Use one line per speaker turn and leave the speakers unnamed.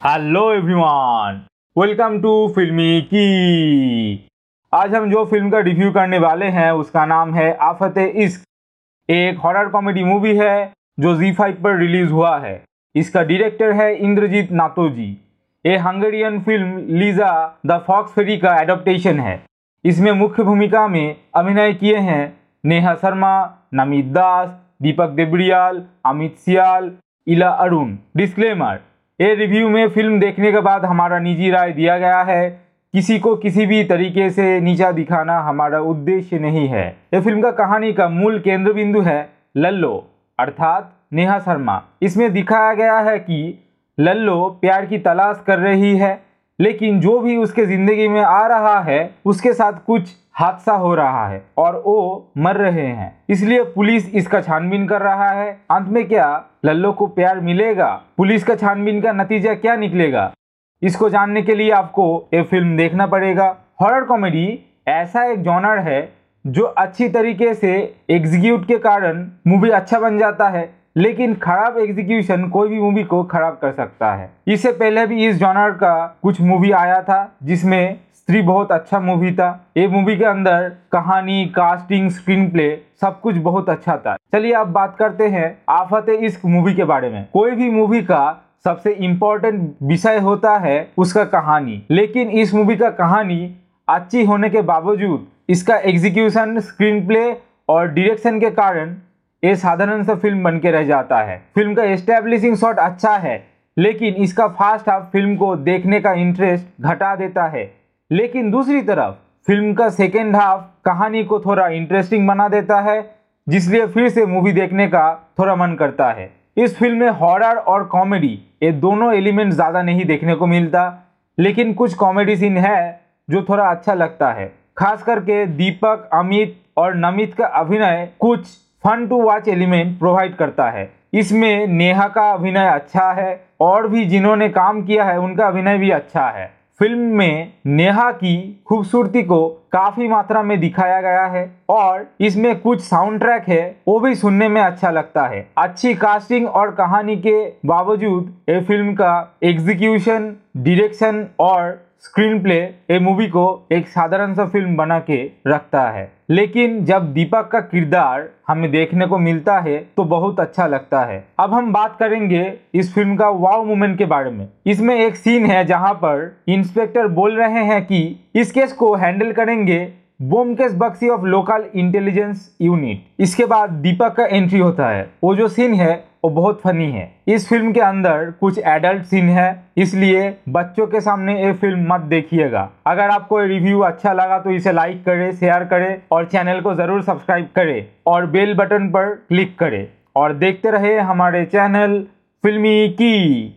Hello everyone welcome to फिल्मी की आज हम जो फ़िल्म का रिव्यू करने वाले हैं, उसका नाम है आफत इश्क। एक हॉरर कॉमेडी मूवी है, जो जी फाइव पर रिलीज़ हुआ है। इसका डायरेक्टर है इंद्रजीत नातोजी। ये Hungarian film Liza the Fox Fairy का एडप्टेशन है। इसमें मुख्य भूमिका में अभिनय किए हैं नेहा शर्मा, नमित दास, दीपक देबड़ियाल अमित सियाल, इला अरुण। डिस्क्लेमर ये रिव्यू में फ़िल्म देखने के बाद हमारा निजी राय दिया गया है। किसी को किसी भी तरीके से नीचा दिखाना हमारा उद्देश्य नहीं है। ये फ़िल्म का कहानी का मूल केंद्र बिंदु है लल्लो, अर्थात नेहा शर्मा। इसमें दिखाया गया है कि लल्लो प्यार की तलाश कर रही है लेकिन जो भी उसके ज़िंदगी में आ रहा है, उसके साथ कुछ हादसा हो रहा है और वो मर रहे हैं। इसलिए पुलिस इसका छानबीन कर रहा है। अंत में क्या लल्लो को प्यार मिलेगा? पुलिस का छानबीन का नतीजा क्या निकलेगा? इसको जानने के लिए आपको ये फ़िल्म देखना पड़ेगा। हॉरर कॉमेडी ऐसा एक जॉनर है, जो अच्छी तरीके से एग्जीक्यूट के कारण मूवी अच्छा बन जाता है। लेकिन खराब एग्जीक्यूशन कोई भी मूवी को खराब कर सकता है। इससे पहले भी इस जॉनर का कुछ मूवी आया था, जिसमें स्त्री बहुत अच्छा मूवी था। ये मूवी के अंदर कहानी कास्टिंग स्क्रीन प्ले सब कुछ बहुत अच्छा था। चलिए अब बात करते हैं आफत इस मूवी के बारे में। कोई भी मूवी का सबसे इम्पोर्टेंट विषय होता है उसका कहानी। लेकिन इस मूवी का कहानी अच्छी होने के बावजूद इसका एग्जीक्यूशन स्क्रीन प्ले और डायरेक्शन के कारण ये साधारण सा फ़िल्म बन के रह जाता है। फ़िल्म का एस्टेब्लिशिंग शॉट अच्छा है, लेकिन इसका फास्ट हाफ़ फ़िल्म को देखने का इंटरेस्ट घटा देता है। लेकिन दूसरी तरफ़ फ़िल्म का सेकेंड हाफ़ कहानी को थोड़ा इंटरेस्टिंग बना देता है, जिसलिए फिर से मूवी देखने का थोड़ा मन करता है। इस फ़िल्म में हॉरर और कॉमेडी ये दोनों एलिमेंट ज़्यादा नहीं देखने को मिलता, लेकिन कुछ कॉमेडी सीन है जो थोड़ा अच्छा लगता है। खास करके दीपक, अमित और नमित का अभिनय कुछ fun to watch element provide करता है। इसमें नेहा का अभिनय अच्छा है और भी जिन्होंने काम किया है, उनका अभिनय भी अच्छा है। फ़िल्म में नेहा की खूबसूरती को काफ़ी मात्रा में दिखाया गया है और इसमें कुछ साउंड ट्रैक है, वो भी सुनने में अच्छा लगता है। अच्छी कास्टिंग और कहानी के बावजूद, ये फ़िल्म का एग्जीक्यूशन डायरेक्शन और स्क्रीन प्ले ये मूवी को एक साधारण सा फ़िल्म बना के रखता है। लेकिन जब दीपक का किरदार हमें देखने को मिलता है तो बहुत अच्छा लगता है। अब हम बात करेंगे इस फ़िल्म का वाव मोमेंट के बारे में। इसमें एक सीन है जहाँ पर इंस्पेक्टर बोल रहे हैं कि इस केस को हैंडल करेंगे Byomkesh Bakshi of local intelligence unit. इसके बाद दीपक का एंट्री होता है। वो जो सीन है वो बहुत फनी है। इस फ़िल्म के अंदर कुछ एडल्ट सीन है, इसलिए बच्चों के सामने ये फ़िल्म मत देखिएगा। अगर आपको रिव्यू अच्छा लगा तो इसे लाइक करें शेयर करें और चैनल को ज़रूर सब्सक्राइब करें और बेल बटन पर क्लिक करें। और देखते रहे हमारे चैनल फिल्मी की